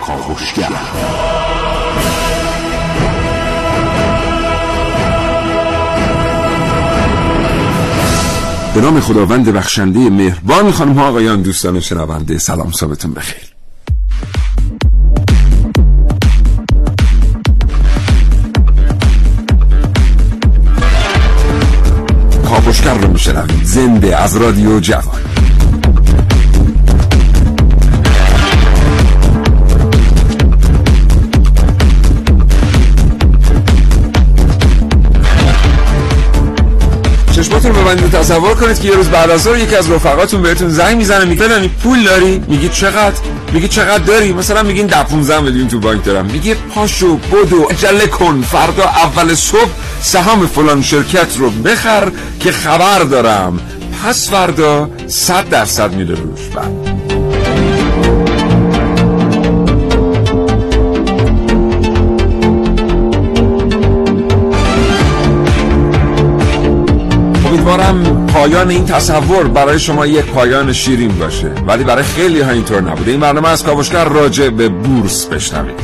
کاوشگر به نام خداوند بخشنده مهربان خانم ها آقایان دوستان شنونده سلام صبحتون بخیر. کاوشگر رو میشنوید. زنده از رادیو جوان. چشماتون رو ببندید تصور کنید که یه روز بعد از ظهر یکی از رفقاتون بهتون زنگ می‌زنه میگه پول داری؟ میگید چقدر؟ میگه چقدر داری؟ مثلا میگین ده 15 میلیون تو بانک دارم. میگه پاشو بدو عجله کن فردا اول صبح سهام فلان شرکت رو بخر که خبر دارم. پس فردا 100 درصد میده روش. بعد امیدوارم پایان این تصور برای شما یک پایان شیرین باشه. ولی برای خیلی ها اینطور نبوده. این برنامه از کاوشگر راجع به بورس بشنوید.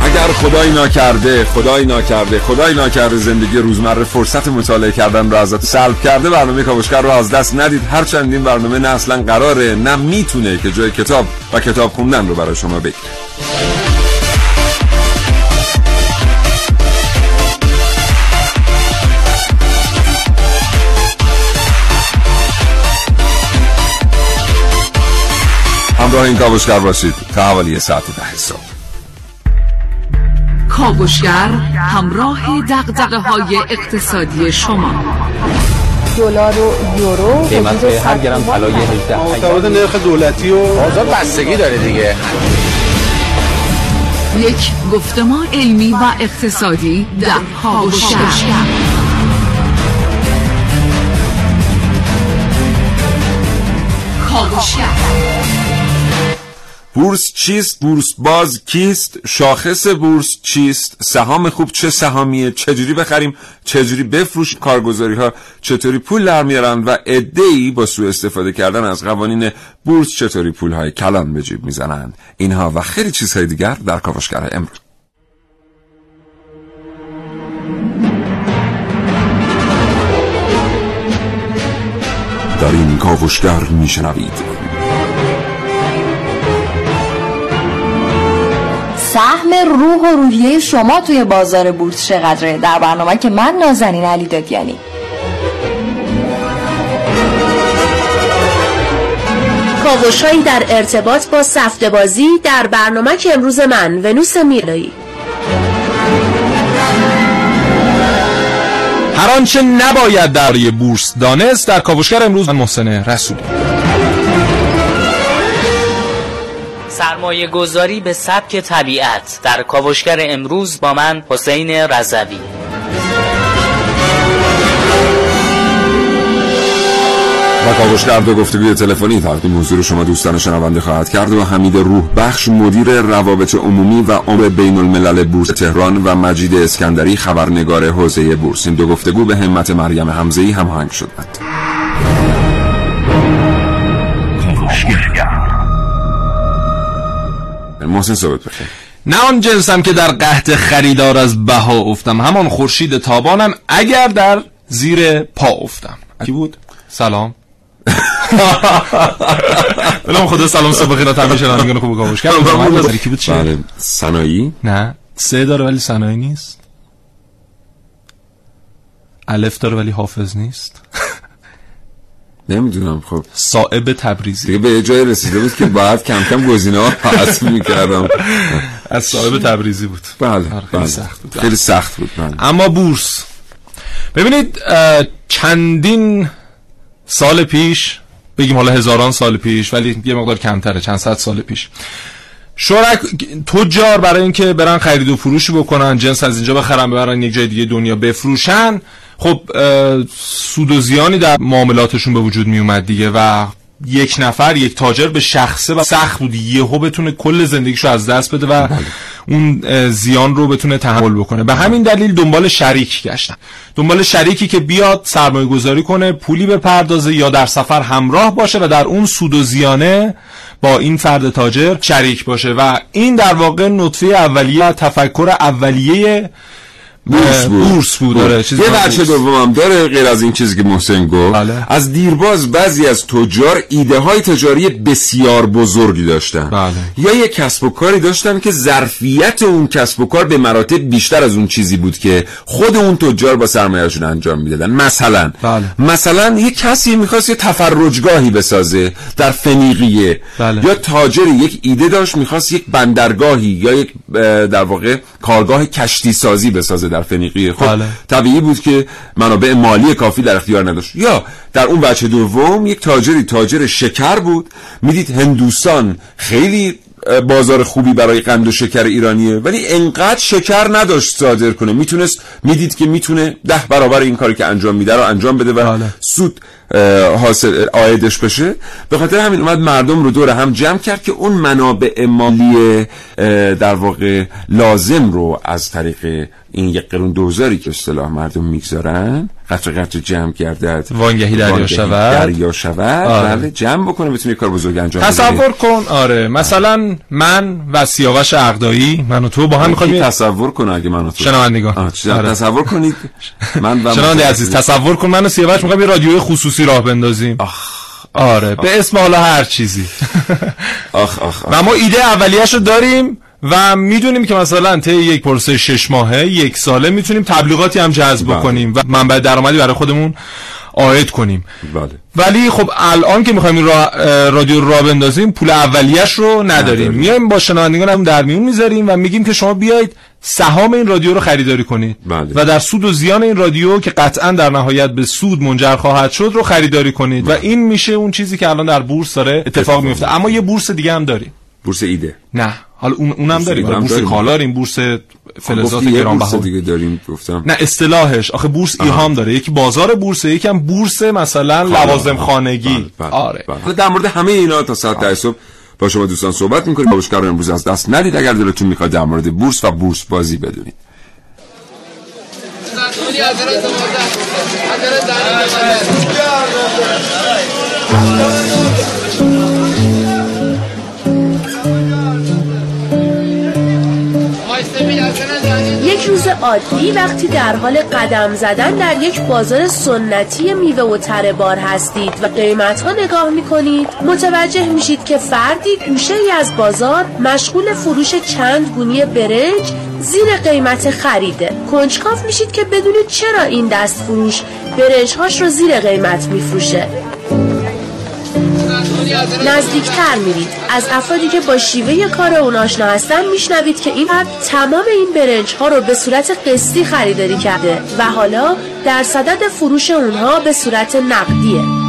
اگر خدای ناکرده خدای ناکرده خدای ناکرده زندگی روزمره فرصت مطالعه کردن رو ازت سلب کرده برنامه کاوشگر رو از دست ندید. هرچند این برنامه نه اصلا قراره نه می‌تونه که جای کتاب و کتاب خوندن رو برای شما بگیره. همراه این کاوشگر باشید. تا حوالی ساعت ده صبح. کاوشگر همراه دقدقه های اقتصادی شما. دلار و یورو. قیمت هر گرم طلای 18 متفاوت نرخ دولتی و بازار بستگی داره دیگه. یک گفتمان علمی و اقتصادی در کاوشگر. بورس چیست؟ بورس باز کیست؟ شاخص بورس چیست؟ سهام خوب چه سهامیه؟ چجوری بخریم؟ چجوری بفروش کارگزاری ها چطوری پول در میارن؟ و ای با سوء استفاده کردن از قوانین بورس چطوری پول های کلان به جیب می‌زنند اینها و خیلی چیزهای دیگر در کاوشگر امروز. در این کاوشگر میشنوید. سهم روح و روحیه شما توی بازار بورس چقدره؟ در برنامه که من نازنین علی دادیانی. کاوشهایی در ارتباط با سفته بازی در برنامه که امروز من ونوس میلایی هر آنچه نباید درباره بورس دانست در کاوشگر امروز من محسن رسولی. سرمایه گذاری به سبک طبیعت. در کاوشگر امروز با من حسین رضوی. و کاوشگر دو گفتگوی تلفنی تقدیم حضور شما دوستان شنونده خواهد کرد و حمید روح بخش مدیر روابط عمومی و عمر بین الملل بورس تهران و مجید اسکندری خبرنگار حوزه بورس. این دو گفتگو به همت مریم حمزه‌ای هماهنگ شدند. محسن صحبت بخیر نه آن جنسم که در قحط خریدار از بها افتم همان خورشید تابانم اگر در زیر پا افتم. کی بود؟ سلام. بلام خدا سلام صبح خیرات همه شنوندگان خوب کاوش کردم کی بود؟ چی؟ بله سنایی نه. سه داره ولی سنایی نیست. الف داره ولی حافظ نیست. نمی‌دونم خب. صائب تبریزی. دیگه به جای رسیده بود که بعد کم کم گزینه ها حذف می‌کردم. از صاحب تبریزی بود. بله آره، خیلی بله. سخت بود. خیلی سخت بود بله. اما بورس. ببینید چندین سال پیش بگیم حالا هزاران سال پیش ولی یه مقدار کمتره چند صد سال پیش. شرک تجار برای اینکه برن خرید و فروش بکنن جنس از اینجا بخرن ببرن یک جای دیگه دنیا بفروشن خب سود و زیانی در معاملاتشون به وجود می اومد دیگه و یک نفر یک تاجر به شخصه و سخت بود. یهو بتونه کل زندگیشو از دست بده و اون اه، زیان رو بتونه تحمل بکنه. به همین دلیل دنبال شریک گشتن. دنبال شریکی که بیاد سرمایه گذاری کنه پولی بپردازه یا در سفر همراه باشه و در اون سود و زیانه با این فرد تاجر شریک باشه. و این در واقع نطفه اولیه تفکر اولیه بورس بود بورس بود چیزی یه بچه بورس. دومم داره غیر از این چیزی که محسن گفت بله. از دیرباز بعضی از تجار ایده های تجاری بسیار بزرگی داشتن بله. یا یه کسب و کاری داشتن که ظرفیت اون کسب و کار به مراتب بیشتر از اون چیزی بود که خود اون تجار با سرمایه‌شون انجام می‌دادن مثلا بله. مثلا یه کسی می‌خواست یه تفرجگاهی بسازه در فنیقیه بله. یا تاجر یک ایده داشت می‌خواست یک بندرگاهی یا یک در واقع کارگاه کشتی سازی بسازه در فنیقیه خب بله. طبیعی بود که منابع مالی کافی در اختیار نداشت یا در اون بچه دوم یک تاجری تاجر شکر بود می‌دید هندوستان خیلی بازار خوبی برای قند و شکر ایرانیه ولی انقدر شکر نداشت صادر کنه می‌تونست می‌دید که می‌تونه ده برابر این کاری که انجام میده رو انجام بده و بله. سود حاصل آیدش بشه به خاطر همین اومد مردم رو دور هم جمع کرد که اون منابع مالی در واقع لازم رو از طریق این یک قرون دوزاری که اصطلاح مردم می‌گذارن قطر قطر جمع گردد وانگهی دریا شود. دریا شود آره. بله جمع بکنه بتونه یک کار بزرگ انجام بده تصور کن آره مثلا من و سیاوش عقدایی من و تو با هم می‌خوایم تصور کنه اگه من و تو شنوندگان. آره. تصور کنید من و شنونده عزیز تصور کن من و سیاوش می‌خوایم یه رادیوی خصوصی راه بندازیم آره به اسم حالا هر چیزی آخ آخ, آخ. و ما ایده اولیش رو داریم و می‌دونیم که مثلا طی یک پروسه شش ماهه یک ساله می‌تونیم تبلیغاتی هم جذب بله. بکنیم و منبع درآمدی برای خودمون عاید کنیم بله ولی خب الان که می‌خوایم را... رادیو راه بندازیم پول اولیش رو نداریم نداریم. میایم با شنوندگان هم در میون می‌ذاریم و میگیم که شما بیاید سهام این رادیو رو خریداری کنید بله. و در سود و زیان این رادیو که قطعا در نهایت به سود منجر خواهد شد رو خریداری کنید و این میشه اون چیزی که الان در بورس داره اتفاق اتفاق میفته. اما یه بورس دیگه هم داریم. بورس ایده. نه. حالا اون اونم بورس داریم. بورس داریم. کالا داریم بورس فلزات یه بورس گرانبها دیگه داریم گفتم. نه اصطلاحش. آخه بورس ایهام داره. یکی بازار بورسه یکی هم بورس مثلا لوازم خانگی. بله، بله، آره. بله. در مورد همه اینا تا ساعت ده صبح با شما دوستان صحبت می‌کنیم. رو امروز از دست ندید. اگر دلتون می‌خواد در مورد بورس و بورس بازی بدونید. یک روز عادی وقتی در حال قدم زدن در یک بازار سنتی میوه و تره بار هستید و قیمت ها نگاه می کنید متوجه میشید که فردی گوشه ای از بازار مشغول فروش چند گونی برنج زیر قیمت خریده. کنجکاف میشید که بدونید چرا این دست فروش برنج هاش رو زیر قیمت میفروشه. نزدیکتر میرید. از افرادی که با شیوه کار اون آشنا هستن میشنوید که این فرد تمام این برنج ها رو به صورت قسطی خریداری کرده و حالا در صدد فروش اونها به صورت نقدیه.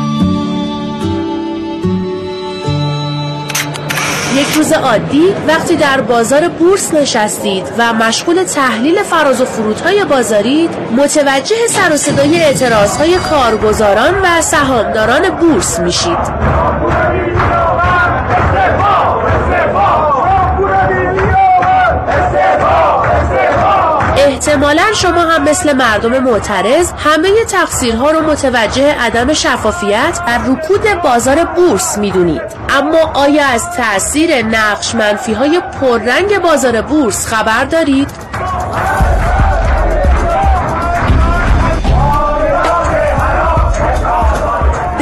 یک روز عادی وقتی در بازار بورس نشستید و مشغول تحلیل فراز و فرودهای بازارید متوجه سر و صدای اعتراضهای کارگزاران و سهامداران بورس میشید. احتمالا شما هم مثل مردم معترض همه تقصیرها رو متوجه عدم شفافیت و رکود بازار بورس می‌دونید اما آیا از تأثیر نقش منفی های پررنگ بازار بورس خبر دارید؟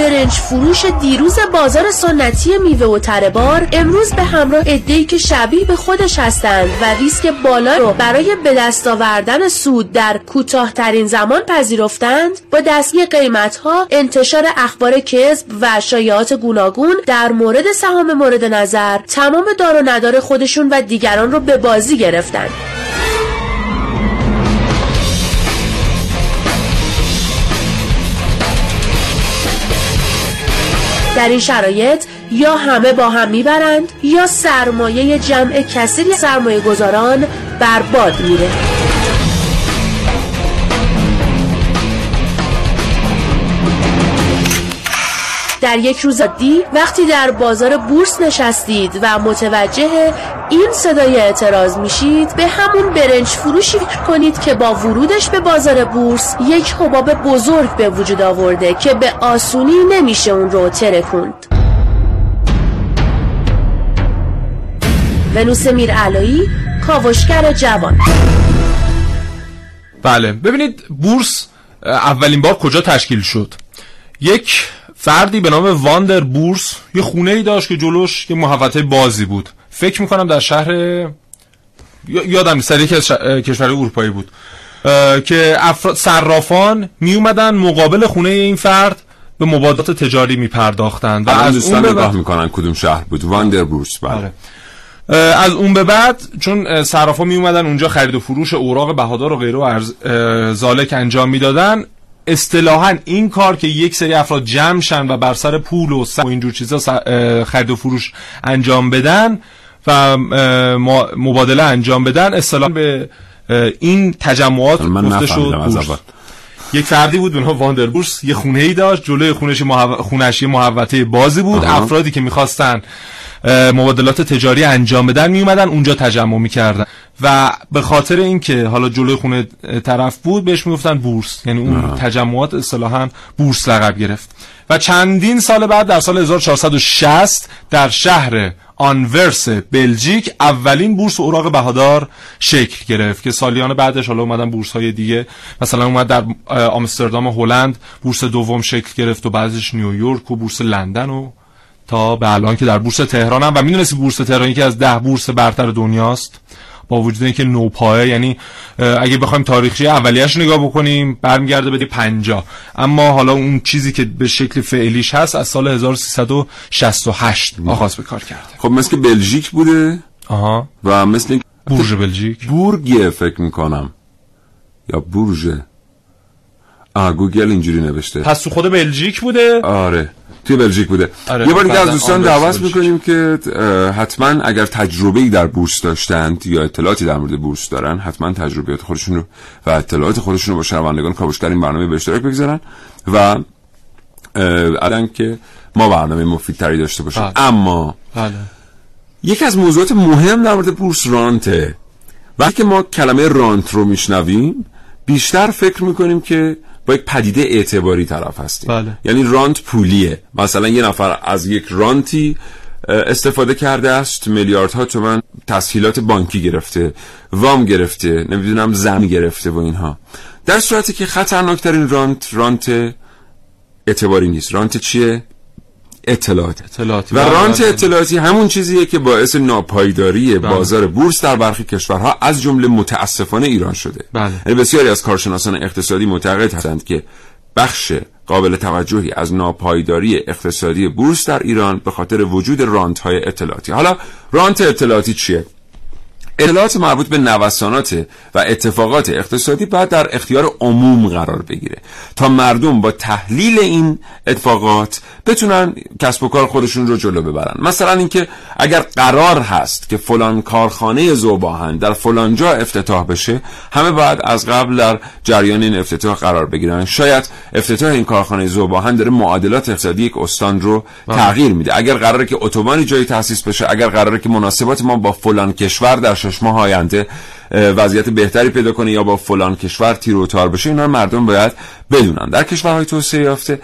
برنج فروش دیروز بازار سنتی میوه و ترهبار امروز به همراه عده‌ای که شبیه به خودش هستند و ریسک بالا رو برای به دست آوردن سود در کوتاهترین زمان پذیرفتند با دستگیر قیمت ها انتشار اخبار کذب و شایعات گوناگون در مورد سهام مورد نظر تمام دار و ندار خودشون و دیگران رو به بازی گرفتند در این شرایط یا همه با هم می‌برند یا سرمایه جمع کثیری سرمایه گذاران برباد میره. در یک روز عادی وقتی در بازار بورس نشستید و متوجه این صدای اعتراض میشید به همون برنج فروشی کنید که با ورودش به بازار بورس یک حباب بزرگ به وجود آورده که به آسونی نمیشه اون رو ترکوند. ونوس میرعلایی کاوشگر جوان. بله ببینید بورس اولین بار کجا تشکیل شد؟ یک فردی به نام واندر بورس یه خونه ای داشت که جلوش یه محوطه بازی بود. فکر می‌کنم در شهر یادم نیست یکی از کشور اروپایی بود. که افراد صرافان می اومدن مقابل خونه این فرد به مبادلات تجاری می پرداختند و از اون نگاه می‌کنن کدوم شهر بود. واندر بورس بله. آره. از اون به بعد چون صرافا می اومدن اونجا خرید و فروش اوراق بهادار و غیره و زالک انجام می‌دادن. اصطلاحا این کار که یک سری افراد جمع شن و بر سر پول و, و اینجور چیزا خرید و فروش انجام بدن و مبادله انجام بدن اصطلاحا به این تجمعات گفته شد یک فردی بود به نام واندربورس یه خونه ای داشت جلوی خونش محو... خونش یه محوطه بازی بود. آها. افرادی که می‌خواستن مبادلات تجاری انجام بدن می اومدن اونجا تجمع می‌کردن. و به خاطر اینکه حالا جلوی خونه طرف بود بهش می‌گفتن بورس. یعنی اون آه. تجمعات اصطلاحا بورس لقب گرفت. و چندین سال بعد در سال 1460 در شهر آنورس بلژیک اولین بورس اوراق بهادار شکل گرفت که سالیان بعدش حالا اومدن بورس های دیگه. مثلا اومد در آمستردام هلند بورس دوم شکل گرفت و بعدش نیویورک و بورس لندن و تا به الان که در بورس تهران هم و می‌دونستی بورس تهران یکی از ده بورس برتر دنیاست. با وجود اینکه نوپایه یعنی اگه بخوایم تاریخچه اولیش نگاه بکنیم برمیگرده به 50 اما حالا اون چیزی که به شکل فعلیش هست از سال 1368 آغاز به کار کرده. خب مثل بلژیک بوده؟ آها. و مثل بورژ بلژیک. بورگیه فکر می‌کنم. یا بورژه. آه گوگل اینجوری نوشته. پس تو خود بلژیک بوده؟ آره. توی بلژیک بوده آره. یه بار دیگه از دوستان دعوت می‌کنیم که حتما اگر تجربه ای در بورس داشتند یا اطلاعاتی در مورد بورس دارن حتما تجربیات خودشون رو و اطلاعات خودشون رو با شنوندگان کاوشگر این برنامه به اشتراک بگذارن و الان که ما برنامه مفیدتری داشته باشیم بله. اما بله. یکی از موضوعات مهم در مورد بورس رانته وقتی که ما کلمه رانت رو میشنویم بیشتر فکر می‌کنیم که با یک پدیده اعتباری طرف هستیم. بله. یعنی رانت پولیه. مثلا یه نفر از یک رانتی استفاده کرده است میلیاردها تومن تسهیلات بانکی گرفته وام گرفته نمی‌دونم زن گرفته و اینها. در صورتی که خطرناکترین رانت رانت اعتباری نیست. رانت چیه؟ اطلاعات اطلاعاتی. و رانت اطلاعاتی همون چیزیه که باعث ناپایداری بله. بازار بورس در برخی کشورها از جمله متاسفانه ایران شده. بله. یعنی بسیاری از کارشناسان اقتصادی معتقد هستند که بخش قابل توجهی از ناپایداری اقتصادی بورس در ایران به خاطر وجود رانت های اطلاعاتی. حالا رانت اطلاعاتی چیه؟ اطلاعات مربوط به نوسانات و اتفاقات اقتصادی باید در اختیار عموم قرار بگیره تا مردم با تحلیل این اتفاقات بتونن کسب و کار خودشون رو جلو ببرن. مثلا اینکه اگر قرار هست که فلان کارخانه زوباهن در فلان جا افتتاح بشه همه باید از قبل در جریان این افتتاح قرار بگیرن. شاید افتتاح این کارخانه زوباهن داره معادلات اقتصادی یک استان رو بله. تغییر میده. اگر قراره که اتوبانی جایی تاسیس بشه اگر قراره که مناسبات ما با فلان کشور در شش ماه آینده وضعیت بهتری پیدا کنه یا با فلان کشور تیر و تار بشه اینا مردم باید بدونن. در کشورهای توسعه یافته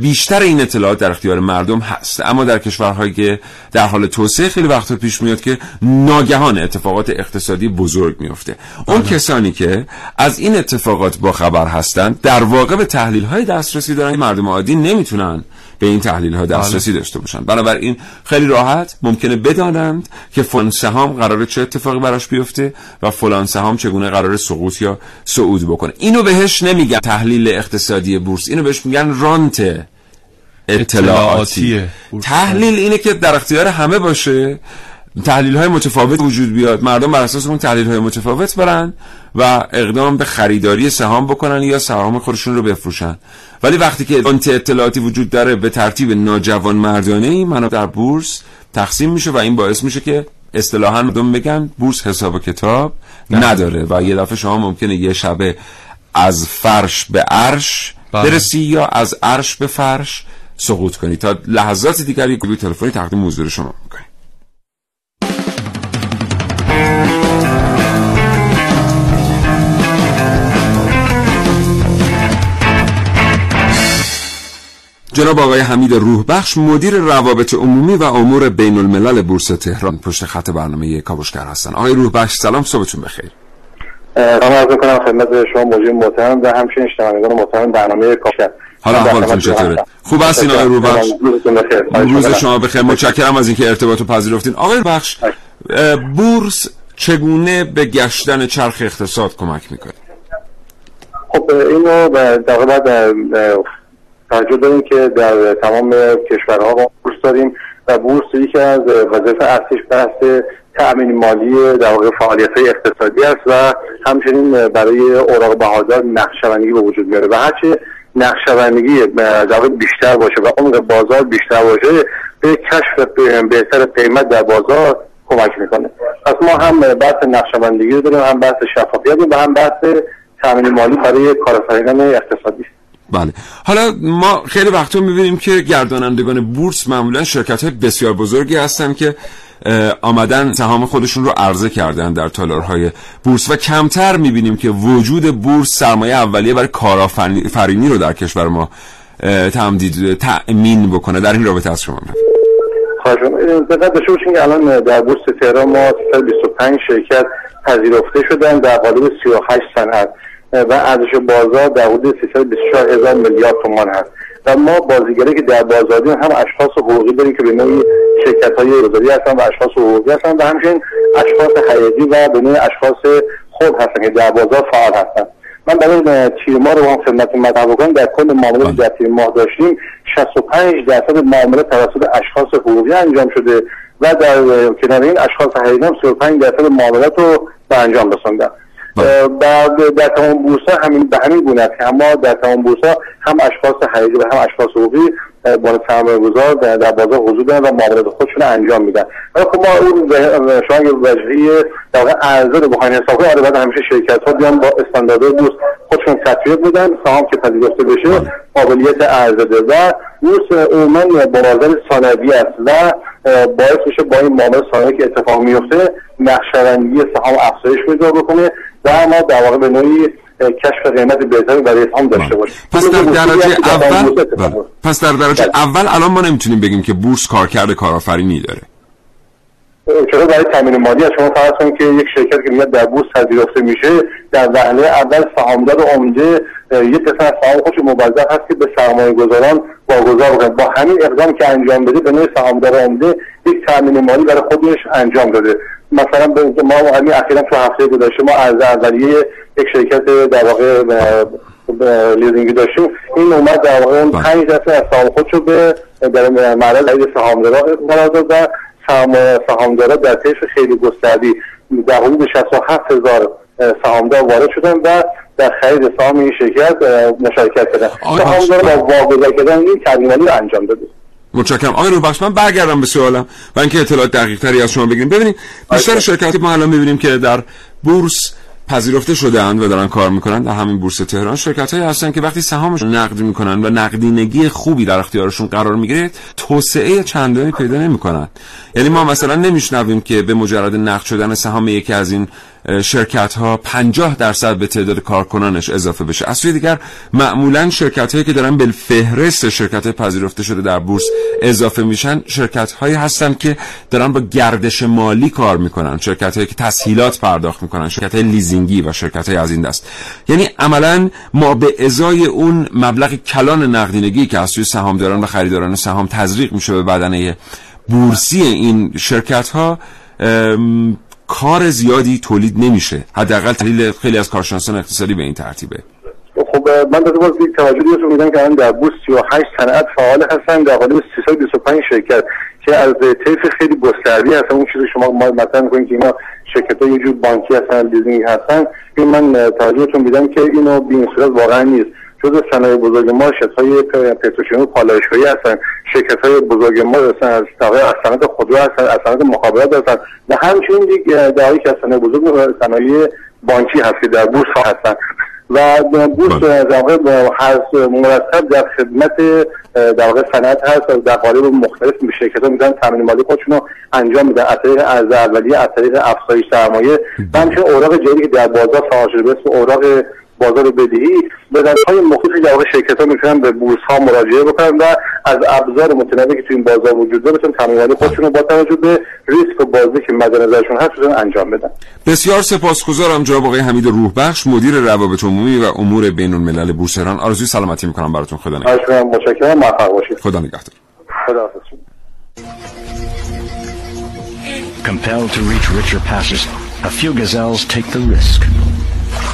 بیشتر این اطلاعات در اختیار مردم هست. اما در کشورهایی که در حال توسعه خیلی وقتا پیش میاد که ناگهان اتفاقات اقتصادی بزرگ میفته. اون بله. کسانی که از این اتفاقات با خبر هستند در واقع به تحلیل های دسترسی دارن مردم عادی نمی‌تونن به این تحلیل ها دسترسی بله. داشته باشن. بنابراین خیلی راحت ممکنه بدانند که فلان سهام قراره چه اتفاقی براش بیفته و فلان سهام چگونه قرار سقوط یا صعود بکنه. اینو بهش نمیگن تحلیل اقتصادی بورس اینو بهش میگن رانت اطلاعاتی. تحلیل اینه که در اختیار همه باشه تحلیل های متفاوت وجود بیاد. مردم بر اساس اون تحلیل های متفاوت برن و اقدام به خریداری سهام بکنن یا سهام خودشون رو بفروشن. ولی وقتی که انت اطلاعاتی وجود داره به ترتیب ناجوان مردانه ای منو در بورس تقسیم میشه و این باعث میشه که اصطلاحا مردم بگن بورس حساب و کتاب نداره و یه دفعه شما ممکنه یه شبه از فرش به عرش بله. برسی یا از عرش به فرش سقوط کنید تا لحظات دیگر یک گروه تلفنی تقدیم حضور شما می‌کنیم جناب آقای حمید روحبخش مدیر روابط عمومی و امور بین الملل بورس تهران پشت خط برنامه کاوشگر هستن. آقای روحبخش سلام صبحتون بخیر. سلام عرض کنم خدمت شما موجود محترم و همچنین شنوندگان محترم برنامه کاوشگر. حالا احوالتون چطوره؟ خوب هستین آقای روحبخش؟ روز شما بخیر. متشکرم از اینکه ارتباط رو پذیرفتین. آقای بخش بورس چگونه به گشتن چرخ اقتصاد کمک می‌کنه؟ خب اینو در واقع توجه داریم که در تمام کشورها ما بورس داریم و بورس یکی از وظایف اصلیش بحث تأمین مالی در واقع فعالیت های اقتصادی است و همچنین برای اوراق بهادار نقشبندگی به وجود میاره و هرچی نقشبندگی در بیشتر باشه و عمق بازار بیشتر باشه به کشف بهتر قیمت در بازار کمک می‌کنه. پس ما هم بحث نقشبندگی داریم هم بحث شفافیت و هم بحث تأمین مالی برای کارآفرینان اقتصادی. بله. حالا ما خیلی وقتا می‌بینیم که گردانندگان بورس معمولا شرکت های بسیار بزرگی هستن که آمدن سهام خودشون رو عرضه کردن در تالارهای بورس و کمتر می‌بینیم که وجود بورس سرمایه اولیه برای کارآفرینی رو در کشور ما تمدید تأمین بکنه. در این رابطه از شما خواهش دقت داشته باشین که الان در بورس تهران ما 325 شرکت پذیرفته شدن در قالب 38 صنعت. و ارزش بازار در حدود 324 هزار میلیارد تومان هست. و ما بازیگری که در بازار داریم هم اشخاص حقوقی داریم که به نوعی شرکت های گذاری هستن و اشخاص حقوقی هستن و همچنین اشخاص حقیقی و به نوعی اشخاص خود هستن که در بازار فعال هستن. من برای تیر ماه رو هم خدمت مطرح بکنم. در کل معاملات در تیر ماه داشتیم 65 درصد معاملات توسط اشخاص حقوقی انجام شده و در کنار این اشخاص حقیقی هم 35 درصد معاملات رو به انجام رسوندن. بعد در تمام بورس همین به همین گونه است اما در تمام بورس هم اشخاص حقیقی و هم اشخاص حقوقی بان سرمایه گذار در بازار حضور دارن و معاملات خودشون انجام میدن. ولی خب ما اون شما یه وجهه در واقع ارزش رو بخواین حساب کنید آره بعد همیشه شرکت ها بیان با استانداردهای بورس خودشون تطبیق بدن سهام که پذیرفته بشه قابلیت ارزش و بورس عموما بازار ثانوی است و باعث میشه با این معامله ثانوی که اتفاق میفته نقشبندی سهام افزایش پیدا بکنه و ما در واقع به نوعی کشف قیمت بهتری برای سهام داشته باشیم. پس در درجه اول پس در درجه اول الان ما نمی‌تونیم بگیم که بورس کارکرد کارآفرینی داره. چرا برای تامین مالی شما فرض کنید که یک شرکت که میاد در بورس پذیرفته میشه در وهله اول سهامدار عمده یک قسمت از سهام خودش موظف هست که به سرمایه گذاران واگذار بکنه. با همین اقدام که انجام بده به نوع سهامدار عمده یک تامین مالی برای خودش انجام داده. مثلا به ما همین اخیرا تو هفته گذشته ما از اولیه یک شرکت در واقع لیزینگی داشتیم. این اومد در واقع اون 5 درصد از سهام خودشو به در معرض سهامدارا قرار داد سهامدارا در طیف خیلی گستردی در حدود 67 هزار سهامدار وارد شدن و در خرید سهام این شرکت مشارکت کردن. سهامدارا با واگذار کردن این ترمیمالی رو انجام داده. متشکرم. آقای روبخش من برگردم به سوالم و اینکه اطلاعات دقیق تری از شما بگیریم. ببینید بیشتر شرکتی ما الان می‌بینیم که در بورس پذیرفته شده اند و دارن کار می‌کنن در همین بورس تهران. شرکت هایی هستن که وقتی سهامشون نقد می‌کنن و نقدینگی خوبی در اختیارشون قرار می‌گیره توسعه چندانی پیدا نمی‌کنن. یعنی ما مثلا نمیشنویم که به مجرد نقد شدن سهام یکی از این شرکت ها 50 درصد به تعداد کارکنانش اضافه بشه. از سوی دیگر معمولا شرکت هایی که دارن به فهرست شرکت پذیرفته شده در بورس اضافه میشن شرکت هایی هستن که دارن با گردش مالی کار می‌کنن. شرکت هایی که تسهیلات پرداخت می‌کنن شرکت های لیزینگی و شرکت های از این دست. یعنی عملا ما به ازای اون مبلغ کلان نقدینگی که از سوی سهامداران و خریداران سهام تزریق میشه به بدنه بورسی این شرکت ها کار زیادی تولید نمیشه. حداقل تحلیل خیلی از کارشناسان اقتصادی به این ترتیبه. خب من در باز یک توجهی رو میدم که الان در بورس 38 صنعت فعال هستن. در قالب 325 شرکت که از طیف خیلی گستردی هستن. اون چیزی شما ما مثلا می‌کنید که اینا شرکت های یه جور بانکی هستن لیزینگ هستن. این من توجهتون میدم که اینو بی صورت واقعا نیست. جزء صنایع بزرگ ما شرکت های پتروشیمی پالایشگاهی هستن. شرکت های بزرگ ما هستن از صنعت خودرو هستن از صنعت مخابرات هستن و همچنین یک دهایی که از صنایع بزرگ صنایع بانکی هست که در بورس هستن. و بورس در واقع هست مرتب در خدمت در واقع صنعت هست و در قالب مختلف شرکت ها میدن تامین مالی خودشون رو انجام میدن از طریق ارز اولیه از طریق افزایش سرمایه. و همچنین اوراق جدیدی که در بازار سوار شده به اسم اوراق بازار بدهی به های مختلفی در واقع شرکت ها می‌تونن به بورس ها مراجعه بکنن و از ابزار متنوعی که تو این بازار وجود داره بتونن تامین مالی خودشون رو با توجه به ریسک و بازی که مد نظرشون هست بتونن انجام بدن. بسیار سپاسگزارم جناب آقای حمید روحبخش مدیر روابط عمومی و امور بین الملل بورس ایران آرزوی سلامتی می‌کنم براتون. خدا نگهدار. متشکرم. موفق باشید. خدا نگهدار. خدا Compelled to reach richer passes, a few gazelles take the risk.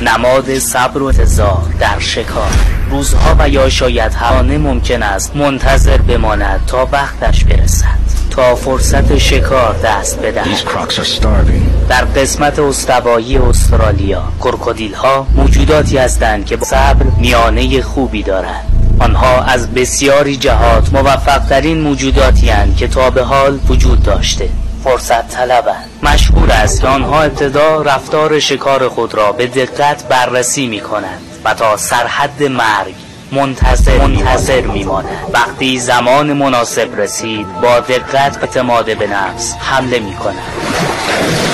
نماد صبر و انتظار در شکار. روزها و یا شاید هانه ممکن است منتظر بماند تا وقتش برسد تا فرصت شکار دست بدهد. در قسمت استوایی استرالیا کرکودیل ها موجوداتی هستند که با صبر میانه خوبی دارند. آنها از بسیاری جهات موفق ترین موجوداتی هستند که تا به حال وجود داشته. فرصت طلبند مشهور است که آنها ابتدا رفتار شکار خود را به دقت بررسی می کنند و تا سرحد مرگ منتظر منتظر میمانند وقتی زمان مناسب رسید با دقت اعتماد به نفس حمله می کنند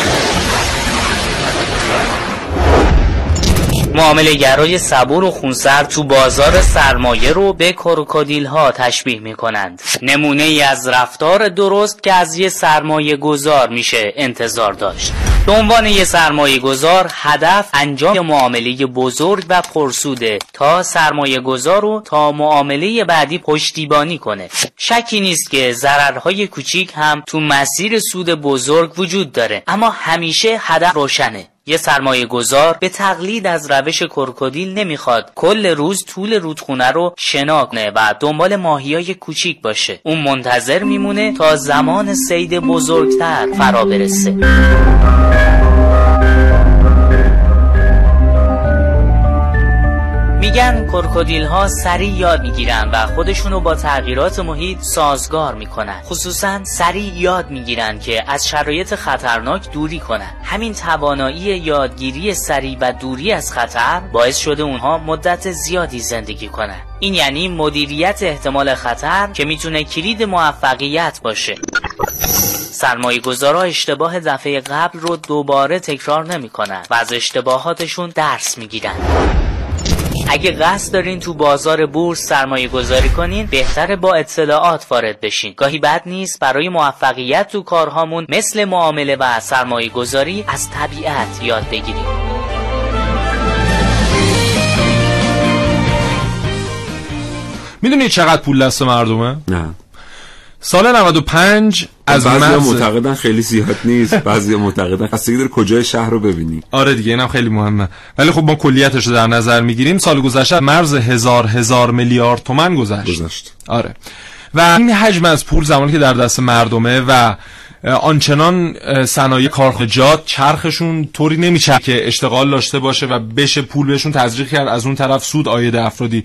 معامله گرای صبور و خونسر تو بازار سرمایه رو به کروکودیل ها تشبیه می کنند نمونه ای از رفتار درست که از یه سرمایه گذار میشه انتظار داشت. به عنوان یه سرمایه گذار هدف انجام معامله بزرگ و پرسوده تا سرمایه گذار رو تا معامله بعدی پشتیبانی کنه. شکی نیست که ضررهای کوچیک هم تو مسیر سود بزرگ وجود داره اما همیشه هدف روشنه. یه سرمایه گذار به تقلید از روش کرکودیل نمی‌خواد. کل روز طول رودخونه رو شنا کنه و دنبال ماهیای کوچیک باشه. اون منتظر میمونه تا زمان سید بزرگتر فرا برسه. میگن کرکودیل ها سریع یاد می‌گیرن و خودشونو با تغییرات محیط سازگار می‌کنن. خصوصا سریع یاد می‌گیرن که از شرایط خطرناک دوری کنن. همین توانایی یادگیری سریع و دوری از خطر باعث شده اونها مدت زیادی زندگی کنن. این یعنی مدیریت احتمال خطر که می‌تونه کلید موفقیت باشه. سرمایه گذارا اشتباه دفعه قبل رو دوباره تکرار نمی‌کنن و از اشتباهاتشون درس می‌گیرن. اگه قصد دارین تو بازار بورس سرمایه گذاری کنین بهتره با اطلاعات وارد بشین. گاهی بد نیست برای موفقیت تو کارهامون مثل معامله و سرمایه گذاری از طبیعت یاد بگیریم. می‌دونی چقدر پول دست مردمه؟ نه. سال 95 از بعضی معتقدن خیلی زیاد نیست. بعضی معتقدن. خستگی داره کجای شهر رو ببینی آره دیگه اینم خیلی مهمه. ولی خب ما کلیتش رو در نظر می‌گیریم. سال گذشته مرز هزار هزار میلیارد تومن گذشت. گذشت. آره. و این حجم از پول زمانی که در دست مردمه و آنچنان صنایع کارخجات چرخشون طوری نمیشه که اشتغال داشته باشه و بشه پول بهشون تزریق کرد. از اون طرف سود آید افرادی.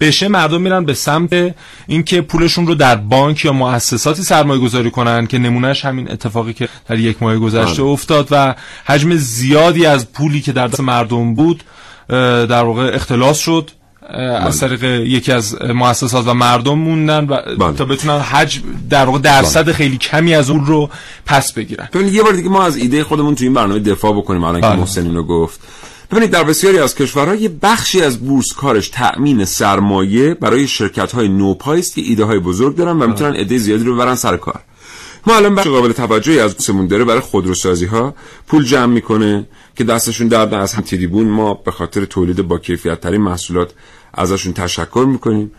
بشه مردم میرن به سمت اینکه پولشون رو در بانک یا مؤسساتی سرمایه گذاری کنن که نمونهش همین اتفاقی که در یک ماه گذشته افتاد و حجم زیادی از پولی که در دست مردم بود در واقع اختلاس شد. از طریق یکی از مؤسسات و مردم موندن و بله. تا بتونن حج در واقع درصد خیلی کمی از اون رو پس بگیرن. ببینید یه بار دیگه ما از ایده خودمون تو این برنامه دفاع بکنیم الان که بله. محسن اینو گفت. ببینید در بسیاری از کشورها یه بخشی از بورس کارش تأمین سرمایه برای شرکت های نوپایی است که ایده های بزرگ دارن و می‌تونن عده زیادی رو ببرن سر کار. ما الان بخش قابل توجهی از بورسمون داره برای خودروسازی ها پول جمع می‌کنه که دستشون درد از هم تریبون ما به خاطر تولید با کیفیت ترین محصولات ازشون تشکر می‌کنیم.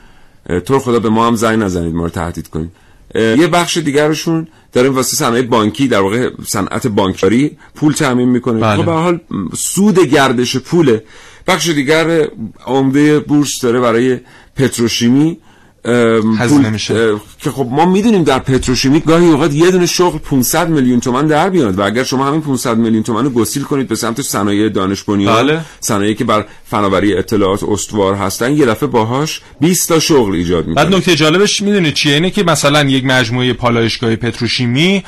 تو خدا به ما هم زنگ نزنید ما رو تهدید کنید. یه بخش دیگرشون داریم واسه صنایع بانکی در واقع صنعت بانکداری پول تامین می‌کنه. بله. خب به حال سود گردش پوله. بخش دیگر عمده بورس داره برای پتروشیمی. پول- میشه. که خب ما می‌دونیم در پتروشیمی گاهی اوقات یه دونه شغل 500 میلیون تومان در بیاد و اگر شما همین 500 میلیون تومان رو گسیل کنید به سمت صنایع دانش بنیان بله. صنایعی که بر فناوری اطلاعات استوار هستن یه دفعه باهاش 20 تا شغل ایجاد می‌کنه. بعد نکته جالبش می‌دونید چیه؟ اینه که مثلا یک مجموعه پالایشگاه پتروشیمی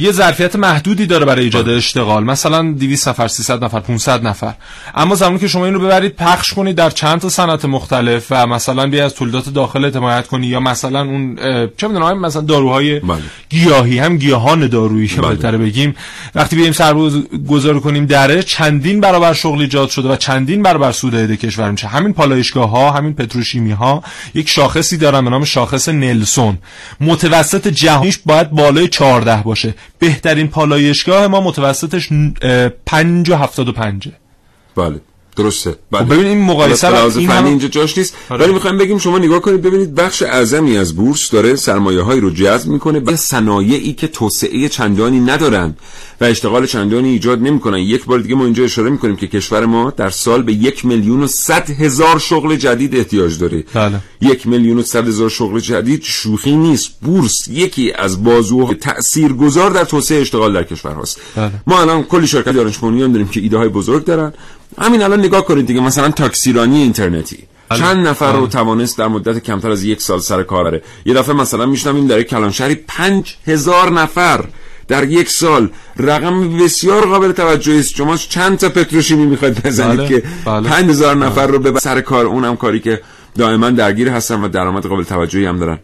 یه ظرفیت محدودی داره برای ایجاد اشتغال. مثلا 200 نفر 300 نفر 500 نفر. اما زمانی که شما این رو ببرید پخش کنید در چند تا صنعت مختلف و مثلا بیا از تولیدات داخل حمایت کنی یا مثلا اون چه می‌دونم مثلا داروهای بله. گیاهی هم گیاهان دارویی که بله. بهتره بگیم. وقتی بیایم سرمایه گذاری کنیم دره چندین برابر شغل ایجاد شده و چندین برابر سود عید کشور میشه. همین پالایشگاه ها همین پتروشیمی ها یک شاخصی دارن به نام شاخص نلسون. متوسط جهانیش باید بالای 14 باشه. بهترین پالایشگاه ما متوسطش 5 و 75 بله. درسته بله. خب ببین این مقایسه رو- این فنی همه- اینجا جاش نیست آره. ولی می‌خوایم بگیم شما نگاه کنید ببینید بخش اعظمی از بورس داره سرمایه هایی رو جذب می‌کنه به صنایعی که توسعه چندانی ندارن و اشتغال چندانی ایجاد نمی‌کنن یک بار دیگه ما اینجا اشاره می‌کنیم که کشور ما در سال به یک میلیون و صد هزار شغل جدید احتیاج داره بله. یک میلیون و صد هزار شغل جدید شوخی نیست بورس یکی از بازوهای تاثیرگذار در توسعه اشتغال در کشور هاست بله. ما الان کلی شرکت دانش بنیان داریم که ایده های بزرگ دارن همین الان نگاه کنید دیگه مثلا تاکسیرانی اینترنتی. بله. چند نفر رو بله. توانست در مدت کمتر از یک سال سر کار بره. یه دفعه مثلا میشنویم در کلانشهری پنج هزار نفر در یک سال. رقم بسیار قابل توجهی است. شما چند تا پتروشیمی می‌خواید بزنید بله، که بله. پنج هزار نفر رو به سر کار؟ اونم کاری که دائما درگیر هستن و درآمد قابل توجهی هم دارن.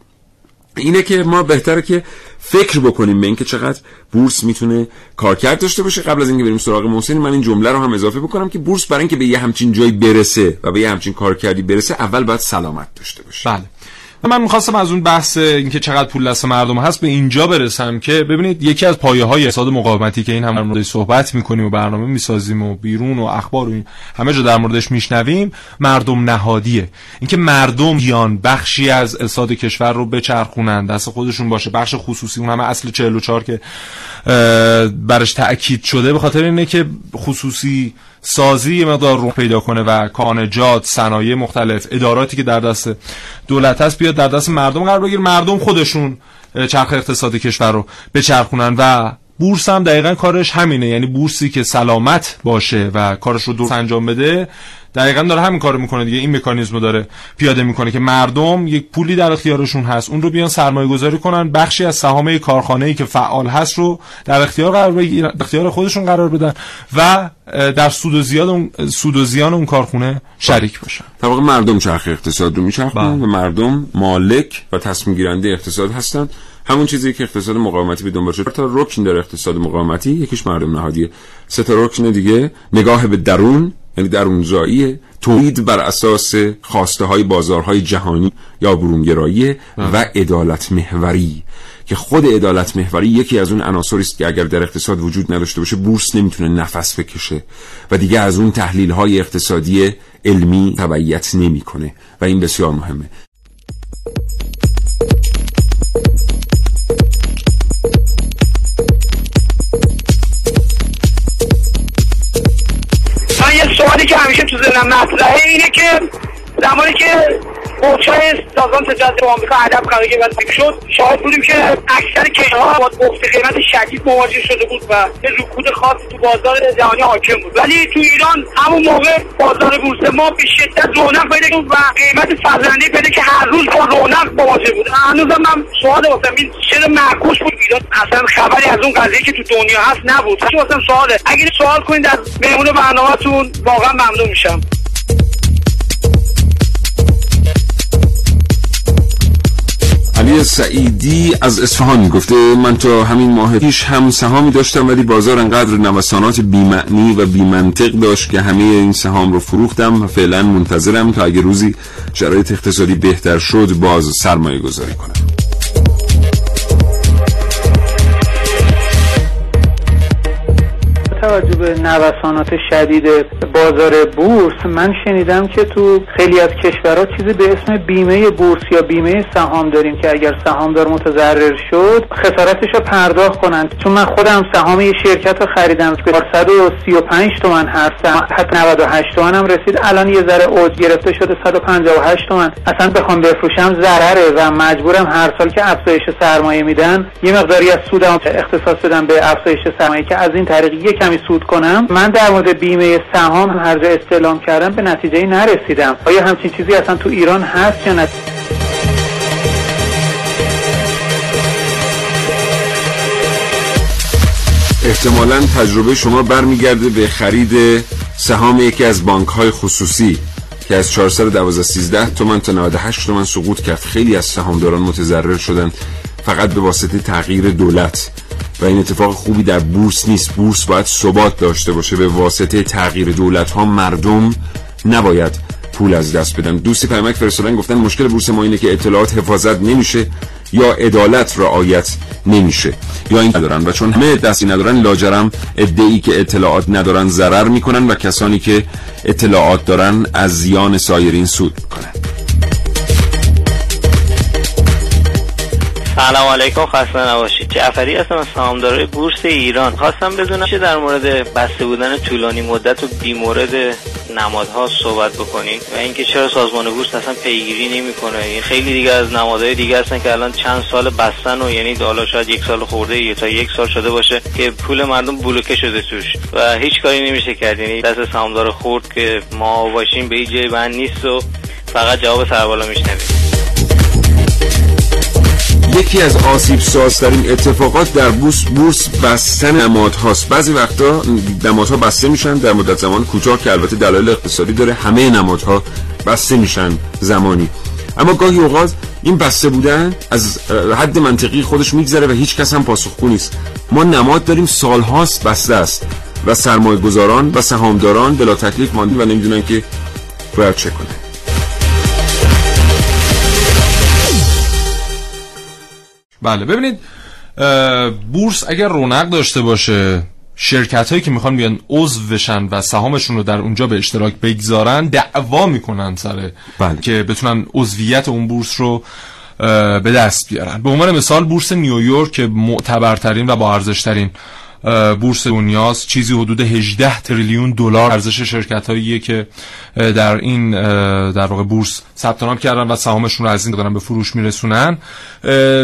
اینه که ما بهتره که فکر بکنیم به اینکه چقدر بورس می‌تونه کارکرد داشته باشه. قبل از اینکه بریم سراغ محسن من این جمله رو هم اضافه بکنم که بورس برای اینکه به یه همچین جایی برسه و به یه همچین کارکردی برسه اول باید سلامت داشته باشه. بله. من می‌خواستم از اون بحث اینکه چقدر پول دست مردم هست به اینجا برسم که ببینید یکی از پایه های اقتصاد مقاومتی که این هم در موردش صحبت می‌کنیم و برنامه می‌سازیم و بیرون و اخبار و این همه جا در موردش میشنویم مردم نهادیه. اینکه مردم بیان بخشی از اقتصاد کشور رو بچرخونن دست خودشون باشه بخش خصوصی اون همه اصل 44 که برش تاکید شده به خاطر اینه که خصوصی سازی مقدار رو پیدا کنه و کانجات صنایع مختلف اداراتی که در دست دولت هست بیاد در دست مردم قرار بگیر مردم خودشون چرخ اقتصادی کشور رو بچرخونن و بورس هم دقیقا کارش همینه. یعنی بورسی که سلامت باشه و کارش رو درست انجام بده دقیقا داره همین کارو می‌کنه دیگه این مکانیزم رو داره پیاده می‌کنه که مردم یک پولی در اختیارشون هست. اون رو بیان سرمایه گذاری کنن. بخشی از سهام کارخانه ای که فعال هست رو در اختیار قرار بگیرن اختیار خودشون قرار بدن و در سود و زیاد اون سود و زیان اون کارخونه شریک باشن. واقع مردم چرخ اقتصاد رو میچرخونن بله. و مردم مالک و تصمیم گیرنده اقتصاد هستن. همون چیزی که اقتصاد مقاومتی به دنبال شد. تا رکن داره اقتصاد مقاومتی یکیش مردم نهادیه سه تا رکن دیگه نگاه به درون یعنی درونزاییه تولید بر اساس خواسته های بازارهای جهانی یا برونگرایی و عدالت محوری. که خود عدالت محوری یکی از اون عناصری است که اگر در اقتصاد وجود نداشته باشه بورس نمی‌تونه نفس بکشه و دیگه از اون تحلیل های اقتصادی علمی تبعیت نمی‌کنه و این بسیار مهمه. سوالی که همیشه تو ذهنم مطرحه اینه که زمانی که برچای سازمان تجارت آمریکا ادب قرار گرفت شد. شاهد بودیم که اکثر کشورها با افت قیمت شدید مواجه شده بود و یه رکود خاصی تو بازار جهانی حاکم بود. ولی تو ایران همون موقع بازار بورس ما به شدت رونق پیدا کرد و قیمت فزنده پیدا که هر روز با رونق مواجه بود. هنوزم من سوال واسم این چرا معکوس بود ایران؟ اصلا خبری از اون قضیه که تو دنیا هست نبود. واسم سواله. اگه سوال کنید از مهمون برنامه‌تون واقعا ممنون میشم. علی سعیدی از اصفهان گفته من تا همین ماه پیش هم سهامی داشتم ولی بازار انقدر نوسانات بیمعنی و بیمنطق داشت که همه این سهام رو فروختم و فعلا منتظرم تا اگه روزی شرایط اقتصادی بهتر شد باز سرمایه گذاری کنم. توجه به نوسانات شدید بازار بورس من شنیدم که تو خیلی از کشورها چیزی به اسم بیمه بورس یا بیمه سهام داریم که اگر سهامدار متضرر شد خسارتش رو پرداخت کنند. چون من خودم سهام یه شرکت رو خریدم که 435 تومن هر حتی 98 تومن هم رسید. الان یه ذره اوج گرفته شده 158 تومن. اصلا بخوام بفروشم ضرره و مجبورم هر سال که افزایش سرمایه میدن یه مقداری از سودم اختصاص بدم به افزایش سرمایه که از این طریق یه کمی سود کنم من در مورد بیمه سهام هر جا استعلام کردم به نتیجه نرسیدم. آیا همچین چیزی اصلا تو ایران هست یا نه؟ احتمالا تجربه شما برمیگرده به خرید سهام یکی از بانک های خصوصی که از 412 13 تومن تا 98 تومن سقوط کرد. خیلی از سهامداران متضرر شدن فقط به واسطه تغییر دولت. و این اتفاق خوبی در بورس نیست. بورس باید ثبات داشته باشه. به واسطه تغییر دولت ها مردم نباید پول از دست بدن. دوستی پیامک فرستادن گفتن مشکل بورس ما اینه که اطلاعات حفاظت نمیشه یا عدالت رعایت نمیشه. یا این ندارن. و چون همه دستی ندارن لاجرم ادعی که اطلاعات ندارن ضرر می‌کنن و کسانی که اطلاعات دارن از زیان سایرین سود می‌کنن. سلام علیکم خسته نباشید. جعفری هستم از سهامدارای بورس ایران. خواستم بدونم چه در مورد بسته بودن طولانی مدت و بیمورد نمادها صحبت بکنین و اینکه چرا سازمان بورس اصلا پیگیری نمی‌کنه. این خیلی دیگه از نمادهای دیگه هستن که الان چند سال بستن و یعنی حالا شاید یک سال خورده یا تا یک سال شده باشه که پول مردم بلوکه شده توش. و هیچ کاری نمیشه کرد. یعنی دست سهامدار خورد که ما باشیم به جای بند نیست و فقط جواب سربالا میشنویم. یکی از آسیب سازترین اتفاقات در بورس بورس بستن نمادهاست. بعضی وقتا نمادها بسته میشن در مدت زمان کوتاه که البته دلایل اقتصادی داره همه نمادها بسته میشن زمانی. اما گاهی اوقات این بسته بودن از حد منطقی خودش میگذره و هیچ کس هم پاسخگو نیست. ما نماد داریم سالهاست بسته است و سرمایه گذاران و سهامداران بلا تکلیف ماندی و نمی‌دونن که باید چه کنه بله ببینید بورس اگر رونق داشته باشه شرکت هایی که می‌خوان بیان عضو بشن و سهامشون رو در اونجا به اشتراک بگذارن دعوا می‌کنن سر بله. که بتونن عضویت اون بورس رو به دست بیارن به عنوان مثال بورس نیویورک که معتبرترین و با ارزشترین بورس دنیاست. چیزی حدود 18 تریلیون دلار ارزش شرکت هاییه که در این در واقع بورس ثبت نام کردن و سهامشون رو از این دارن به فروش میرسونن.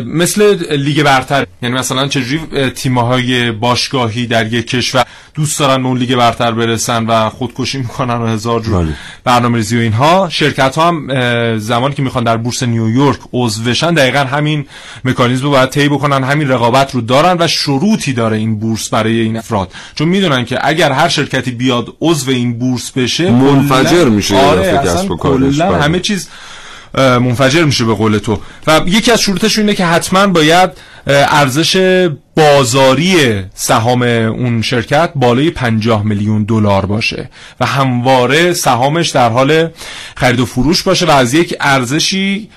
مثل لیگ برتر یعنی مثلا چجوری تیم‌های باشگاهی در یک کشور دوست دارن به اون لیگ برتر برسن و خودکشی می‌کنن و هزار جور برنامه‌ریزی و اینها. شرکت ها هم زمانی که می‌خوان در بورس نیویورک عضو بشن دقیقا همین مکانیزم رو باید طی بکنن همین رقابت رو دارن و شروطی داره این بورس برای این افراد. چون می‌دونن که اگر هر شرکتی بیاد عضو این بورس بشه منفجر میشه آره کسب و کارش. همه چیز منفجر میشه به قول تو. و یکی از شروطش اینه که حتما باید ارزش بازاری سهام اون شرکت بالای 50 میلیون دلار باشه و همواره سهامش در حال خرید و فروش باشه و از یک ارزشی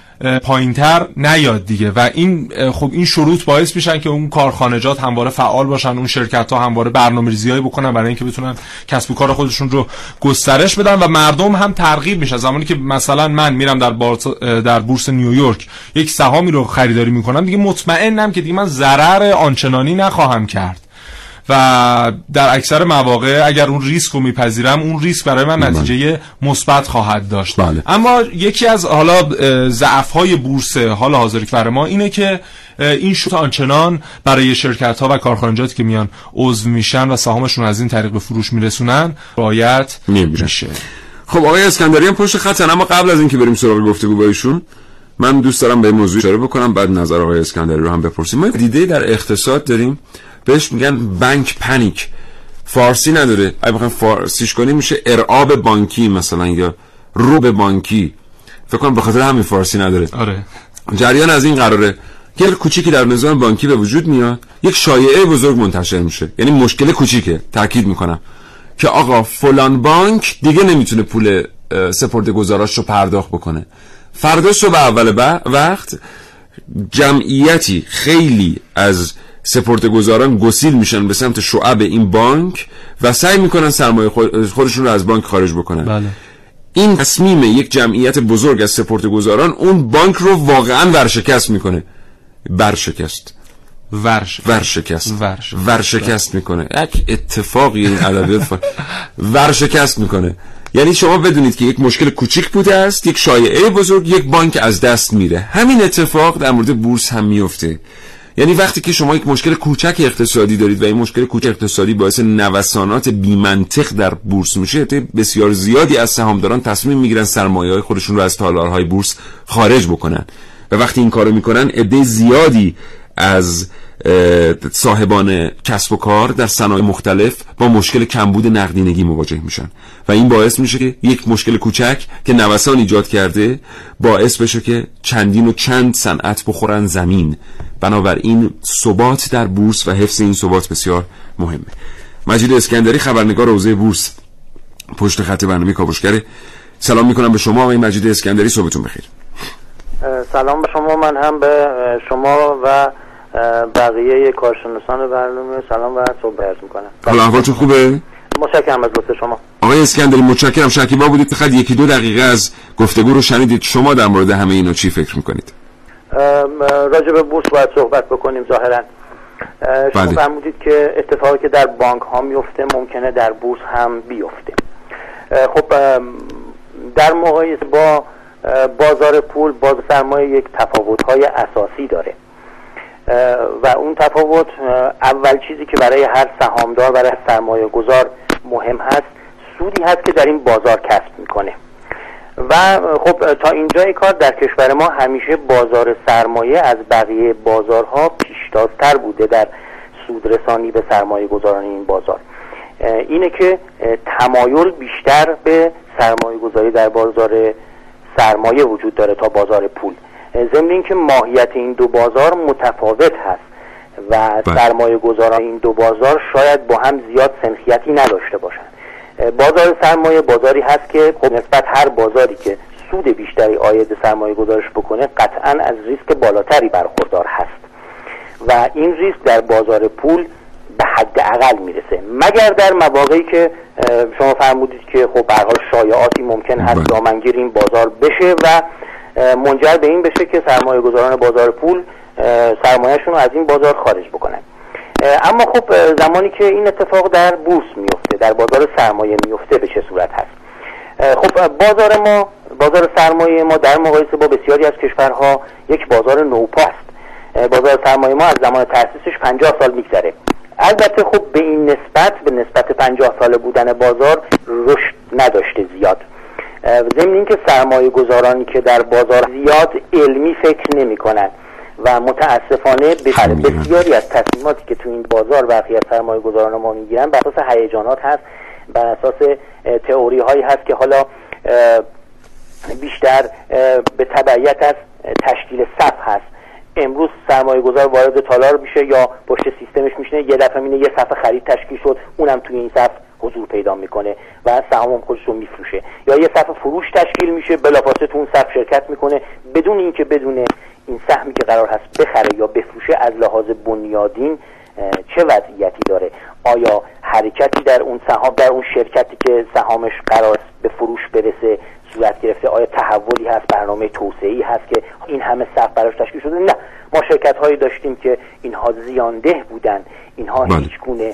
پایینتر نیاد دیگه. و این خب این شروط باعث میشن که اون کارخانجات همواره فعال باشن اون شرکت ها همواره برنامه‌ریزیایی بکنن برای اینکه بتونن کسب و کار خودشون رو گسترش بدن و مردم هم ترغیب میشن. زمانی که مثلا من میرم در بورس در بورس نیویورک یک سهامی رو خریداری می‌کنم دیگه مطمئنم که دیگه من ضرر آنچنانی نخواهم کرد. و در اکثر مواقع اگر اون ریسک رو میپذیرم اون ریسک برای من نتیجه مثبت خواهد داشت. بله. اما یکی از حالا ضعف های بورس حال حاضر برای ما اینه که این شوت آنچنان برای شرکت ها و کارخانجاتی که میان عضو میشن و سهامشون از این طریق به فروش میرسونن رعایت نمیشه خب آقای اسکندری هم پشت خطن اما قبل از اینکه بریم سراغ گفتگو با ایشون من دوست دارم به موضوع اشاره بکنم بعد نظر آقای اسکندری رو هم بپرسیم. ما دیده در اقتصاد داریم. بهش میگن بانک پنیک. فارسی نداره. اگه بخوایم فارسیش کنیم میشه ارعاب بانکی مثلا یا روب بانکی. فکر کنم به خاطر همین فارسی نداره. آره. جریان از این قراره. یه کوچیکی در نظام بانکی به وجود میاد. یک شایعه بزرگ منتشر میشه. یعنی مشکل کوچیکه. تاکید می‌کنم. که آقا فلان بانک دیگه نمی‌تونه پول سپرده گذاراش رو پرداخت بکنه. فردا صبح اول وقت جمعیتی خیلی از سپرده گسیل میشن به سمت شعب این بانک و سعی می‌کنن سرمایه خودشون رو از بانک خارج بکنن. بله. این تصمیم یک جمعیت بزرگ از سپرده اون بانک رو واقعا ورشکست می‌کنه. برشکست ورش ورشکست. ورش ورشکست می‌کنه. یک اتفاقی این ادبیات ورشکست می‌کنه. یعنی شما بدونید که یک مشکل کوچیک بوده است یک شایعه بزرگ یک بانک از دست میره. همین اتفاق در مورد بورس هم میفته یعنی وقتی که شما یک مشکل کوچک اقتصادی دارید و این مشکل کوچک اقتصادی باعث نوسانات بیمنطق در بورس میشه بسیار زیادی از سهامداران تصمیم می‌گیرن سرمایه های خودشون رو از تالارهای بورس خارج بکنن. و وقتی این کارو می‌کنن عده زیادی از صاحبان کسب و کار در صنایع مختلف با مشکل کمبود نقدینگی مواجه میشن. و این باعث میشه که یک مشکل کوچک که نوسان ایجاد کرده باعث بشه که چندین و چند صنعت بخورن زمین. بنابراین ثبات در بورس و حفظ این ثبات بسیار مهمه. مجید اسکندری خبرنگار حوزه بورس پشت خط برنامه کاوشگره سلام می‌کنم به شما و این مجید اسکندری صبحتون بخیر. سلام به شما من هم به شما و بقیه کارشناسان برنامه سلام و صبح عرض می‌کنم. حالا احوالتون خوبه؟ متشکرم از لطف شما. آقای اسکندری متشکرم. شکیبا بودید. فقط یکی دو دقیقه از گفتگو رو شنیدید. شما در مورد همه اینا چی فکر می‌کنید؟ راجع به بورس باید صحبت بکنیم ظاهرا. شما بله. فرمودید که اتفاقی که در بانک ها میفته ممکنه در بورس هم بیفته. خب در مقایسه با بازار پول باز سرمایه یک تفاوت های اساسی داره. و اون تفاوت اول چیزی که برای هر سهامدار برای سرمایه گذار مهم هست سودی هست که در این بازار کسب می‌کنه. و خب تا اینجای کار در کشور ما همیشه بازار سرمایه از بقیه بازارها پیشتازتر بوده در سودرسانی به سرمایه گذاران این بازار. اینه که تمایل بیشتر به سرمایه گذاری در بازار سرمایه وجود داره تا بازار پول. ضمن اینکه ماهیت این دو بازار متفاوت هست و بله. سرمایه گذاران این دو بازار شاید با هم زیاد سنخیتی نداشته باشند بازار سرمایه بازاری هست که خب نسبت هر بازاری که سود بیشتری آید سرمایه گذارش بکنه قطعا از ریسک بالاتری برخوردار هست و این ریسک در بازار پول به حد اقل می‌رسه مگر در مواقعی که شما فرمودید که خب به شایعاتی ممکن هست بله. دامنگیر این بازار بشه و منجر به این بشه که سرمایه گذاران بازار پول سرمایهشون رو از این بازار خارج بکنن. اما خب زمانی که این اتفاق در بورس میفته در بازار سرمایه میفته به چه صورت هست؟ خب بازار ما بازار سرمایه ما در مقایسه با بسیاری از کشورها یک بازار نوپا است. بازار سرمایه ما از زمان تأسیسش 50 سال میگذره. البته خب به این نسبت به نسبت 50 سال بودن بازار رشد نداشته زیاد. ضمن اینکه سرمایه گذارانی که در بازار زیاد علمی فکر نمی کنند و متاسفانه بسیاری از تصمیماتی که تو این بازار برخی از سرمایه گذاران ما می‌گیرن بر اساس هیجانات هست بر اساس تئوری هایی هست که حالا بیشتر به تبعیت از تشکیل صف هست. امروز سرمایه گذار وارد تالار میشه یا پشت سیستمش میشینه یه دفعه مینه یه صف خرید تشکیل شد اونم توی این صف حضور پیدا می‌کنه و سهام خودش رو میفروشه. یا یه صف فروش تشکیل میشه بلافاصله تو اون صف شرکت می‌کنه بدون اینکه بدون این سهمی که قرار هست بخره یا بفروشه از لحاظ بنیادین چه وضعیتی داره؟ آیا حرکتی در اون سهام در اون شرکتی که سهامش قرار به فروش برسه صورت گرفته؟ آیا تحولی هست؟ برنامه توسعه هست که این همه صف براش تشکیل شده؟ نه. ما شرکت هایی داشتیم که اینها زیانده بودن. اینها بله. هیچ گونه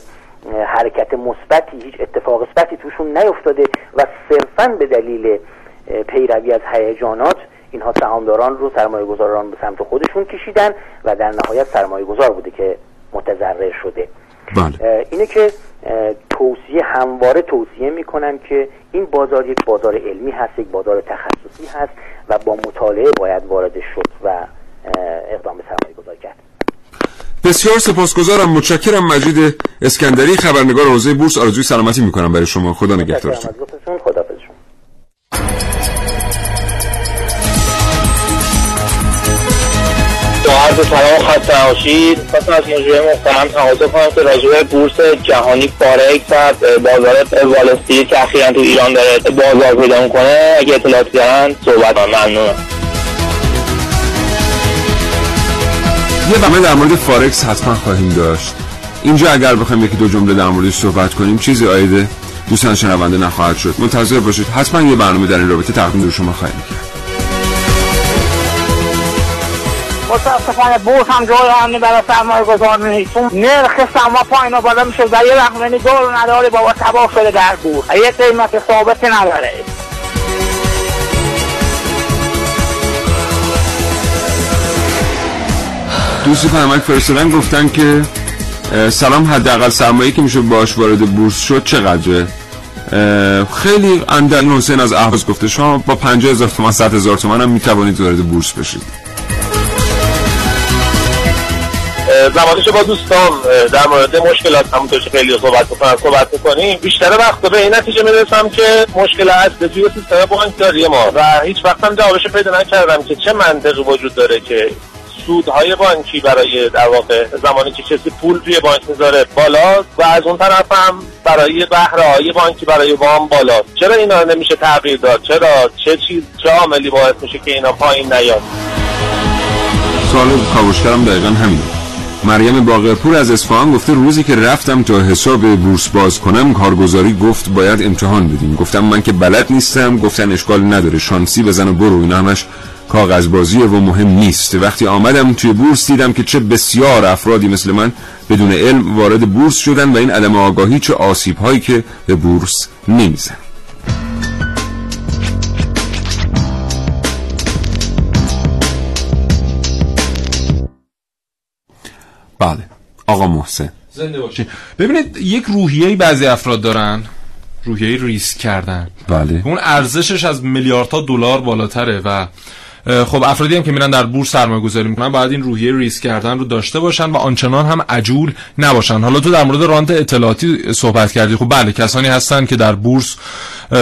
حرکت مثبتی هیچ اتفاق مثبتی توشون نیفتاده و صرفا به دلیل پیروی از هیجانات اینها سهامداران رو سرمایه گذاران به سمت خودشون کشیدن و در نهایت سرمایه گذار بوده که متضرر شده بله. اینه که توصیه همواره توصیه می‌کنم که این بازار یک بازار علمی هست یک بازار تخصصی هست و با مطالعه باید وارد شد و اقدام به سرمایه گذار کرد بسیار سپاسگزارم. متشکرم مجید اسکندری خبرنگار حوزه بورس. آرزوی سلامتی می‌کنم برای شما. خدا نگهدارتون. با عرض سلام خسته نباشید خواستم از مجموعه محترم تقاضا کنم که راجع بورس جهانی فارکس و بازار وال که اخیرا تو ایران داره بازار پیدا می‌کنه. اگه اطلاعاتی دارن صحبت ممنونم. یه برنامه در مورد فارکس حتما خواهیم داشت. اینجا اگر بخوایم یکی دو جمله در موردش صحبت کنیم چیزی آیده دوستان شنونده نخواهد شد. منتظر باشید. حتما یه برنامه در این رابطه تقدیم شما خواهیم کرد. متاسفانه بورس هم جای امنی برای سرمایه گذار نیست. چون نرخ سرما پایین و بالا میشه و یه رقم یعنی دور نداره بابا تباه شده در بورس یه قیمت ثابت نداره. دوستی پیامک فرستادن گفتن که سلام حداقل سرمایه که میشه باش وارد بورس شد چقدره؟ خیلی اندل حسین از اهواز گفته شما با 50 هزار تومان 100 هزار تومان هم می‌توانید وارد بورس بشید. زمانی با دوستان در مورد مشکلات همونطور که خیلی صحبت می‌کنن صحبت می‌کنیم بیشتر وقتا به این نتیجه می‌رسم که مشکل اصلی توی سیستم بانکداری ما و هیچ وقت هم جوابش پیدا نکردم که چه منطقی وجود داره که سودهای بانکی برای در واقع زمانی که کسی پول توی بانک می‌ذاره بالاست و از اون طرف هم برای بهره بانکی برای وام بالاست چرا اینا نمیشه تغییر داد؟ چرا؟ چه چیز؟ چه عاملی باعث میشه که اینا پایین نیاد؟ سوال کاوشگرم دقیقا همینه. مریم باقرپور از اصفهان گفته روزی که رفتم تا حساب بورس باز کنم کارگزاری گفت باید امتحان بدیم. گفتم من که بلد نیستم گفتن اشکال نداره شانسی بزن و برو اینا همش کاغذبازیه و مهم نیست. وقتی آمدم توی بورس دیدم که چه بسیار افرادی مثل من بدون علم وارد بورس شدن و این عدم آگاهی چه آسیب هایی که به بورس نمیزن. بله. آقا محسن. زنده باشی ببینید یک روحیه بعضی افراد دارن. روحیه ریسک کردن. بله. اون ارزشش از میلیاردها دلار بالاتره و خب افرادی هم که میرن در بورس سرمایه گذاری می‌کنن باید این روحیه ریسک کردن رو داشته باشن و آنچنان هم عجول نباشن. حالا تو در مورد رانت اطلاعاتی صحبت کردی. خب بله کسانی هستن که در بورس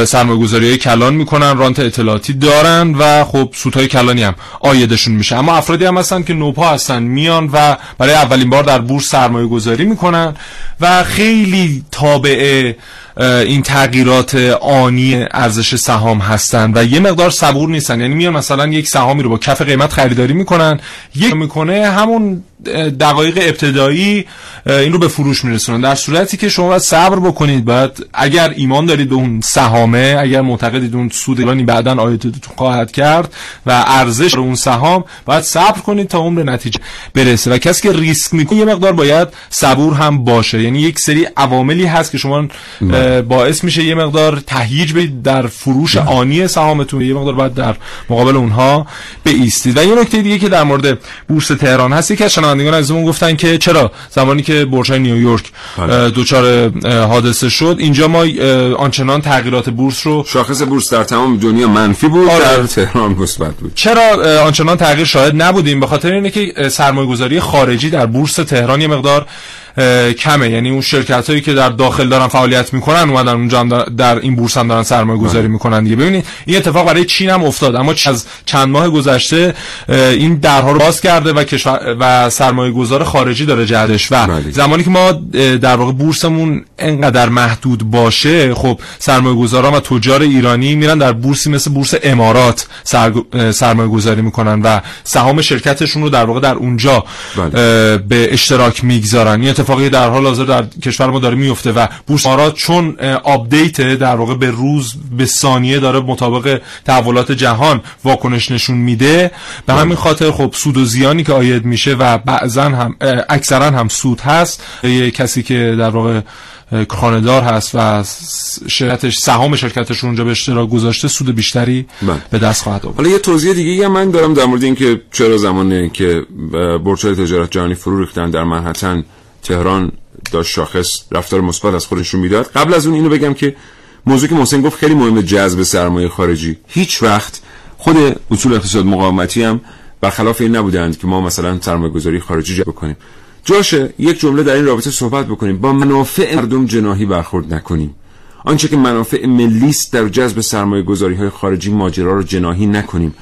سرمایه گذاری کلان می‌کنن رانت اطلاعاتی دارن و خب سودهای کلانی هم آیدشون میشه. اما افرادی هم هستن که نوپا هستن میان و برای اولین بار در بورس سرمایه گذاری می‌کنن و خیلی تابع این تغییرات آنی ارزش سهام هستن و یه مقدار صبور نیستن. یعنی میان مثلا یک سهامی رو با کف قیمت خریداری می‌کنن یک می‌کنه همون دقایق ابتدایی این رو به فروش میرسونن. در صورتی که شما باید صبر بکنید. باید اگر ایمان دارید به اون سهامه اگر معتقدید اون سود ایرانی بعدا آیدتون خواهد کرد و ارزش اون سهام باید صبر کنید تا اون به نتیجه برسه. و کسی که ریسک می‌کنه یه مقدار باید صبور هم باشه. یعنی یک سری عواملی هست که شما باعث میشه یه مقدار تهییج بدید در فروش آنی سهامتون. یه مقدار باید در مقابل اونها بایستید. و یه نکته دیگه که در مورد بورس تهران هست یکی از شنوندگان عزیزمون گفتن که چرا زمانی که بورس‌های نیویورک دچار حادثه شد اینجا ما آنچنان تغییرات بورس رو شاخص بورس در تمام دنیا منفی بود آره. در تهران مثبت بود. چرا آنچنان تغییر شاهد نبودیم؟ به خاطر اینه که سرمایه‌گذاری خارجی در بورس تهران یه مقدار کمه. یعنی اون شرکت هایی که در داخل دارن فعالیت می‌کنن اومدن اونجا هم در این بورس هم دارن سرمایه گذاری می‌کنن دیگه. ببینید این اتفاق برای چین هم افتاد. اما از چند ماه گذشته این درها رو باز کرده و کشور و سرمایه گذار خارجی داره جهدش و زمانی که ما در واقع بورسمون انقدر محدود باشه خب سرمایه گذاران و تجار ایرانی میرن در بورسی مثل بورس امارات سرمایه گذاری می‌کنن و سهام شرکتشون رو در واقع در اونجا به اشتراک می‌گذارن. این اتفاقی در حال حاضر در کشور ما داره میفته و بورس امارات چون update در واقع به روز به ثانیه داره مطابق تحولات جهان واکنش نشون میده. به همین خاطر خب سود و زیانی که عاید میشه و بعضا هم اکثرا هم سود هست. یه کسی که در واقع سهامدار هست و شرکتش سهام شرکتش اونجا به اشتراک گذاشته سود بیشتری من. به دست خواهد آورد. حالا یه توضیح دیگه هم من دارم در مورد اینکه چرا زمانی که بورس‌های تجارت جهانی فرو ریختن در منحتن تهران داشت شاخص رفتار مثبت از خودشون می‌داد. قبل از اون اینو بگم که موضوع که محسن گفت خیلی مهمه جذب سرمایه خارجی. هیچ وقت خود اصول اقتصاد مقاومتی هم برخلاف این نبودند که ما مثلا سرمایه گذاری خارجی بکنیم جاشه یک جمله در این رابطه صحبت بکنیم. با منافع مردم جناهی برخورد نکنیم. آنچه که منافع ملی است در جذب سرمایه گذاری های خارجی ماجرا رو جناهی نکنیم.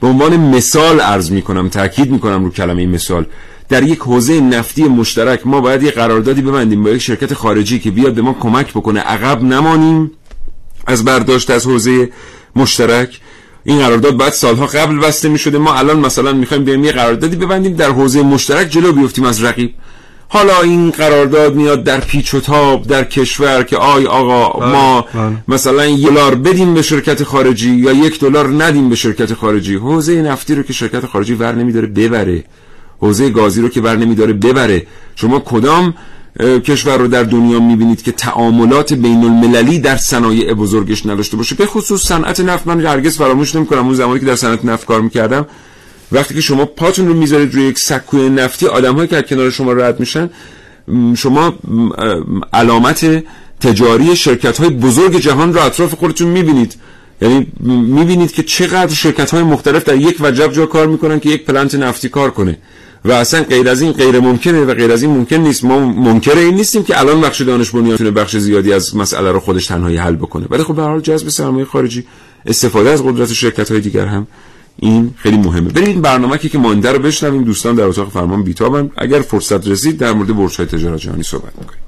به عنوان مثال عرض می کنم تاکید می کنم رو کلمه مثال. در یک حوزه نفتی مشترک ما باید یک قراردادی ببندیم با یک شرکت خارجی که بیاد به ما کمک بکنه. عقب نمانیم از برداشت از حوزه مشترک. این قرارداد بعد سالها قبل بسته می شده ما الان مثلا می‌خوایم بریم یه قراردادی ببندیم در حوزه مشترک جلو بیفتیم از رقیب. حالا این قرارداد میاد در پیچ و تاب در کشور که آی آقا بله، ما بله. مثلا یه دلار بدیم به شرکت خارجی یا یک دلار ندیم به شرکت خارجی. حوزه نفتی رو که شرکت خارجی ور نمیداره ببره. حوزه گازی رو که ور نمیداره ببره. شما کدام کشور رو در دنیا می‌بینید که تعاملات بین المللی در صنایع بزرگش نداشته باشه؟ به خصوص صنعت نفت. من هرگز فراموش نمی‌کنم اون زمانی که در صنعت نفت کار می‌کردم. وقتی که شما پاتون رو می‌ذارید روی یک سکوی نفتی آدم‌هایی که کنار شما رد میشن شما علامت تجاری شرکت های بزرگ جهان رو اطراف خودتون می‌بینید. یعنی می‌بینید که چقدر شرکت های مختلف در یک وجب جا کار می‌کنن که یک پلنت نفتی کار کنه. و اصلا غیر از این غیر ممکنه و غیر از این ممکن نیست. ما منکر این نیستیم که الان بخش دانش بنیان تونه بخش زیادی از مسئله رو خودش تنهایی حل بکنه. ولی خب به هر حال جذب سرمایه خارجی استفاده از قدرت شرکت های دیگر هم این خیلی مهمه. این برنامه که مانده رو بشنویم. دوستان در اتاق فرمان بیتابن. اگر فرصت رسید در مورد بورس های تجارت جهانی صحبت می‌کنیم.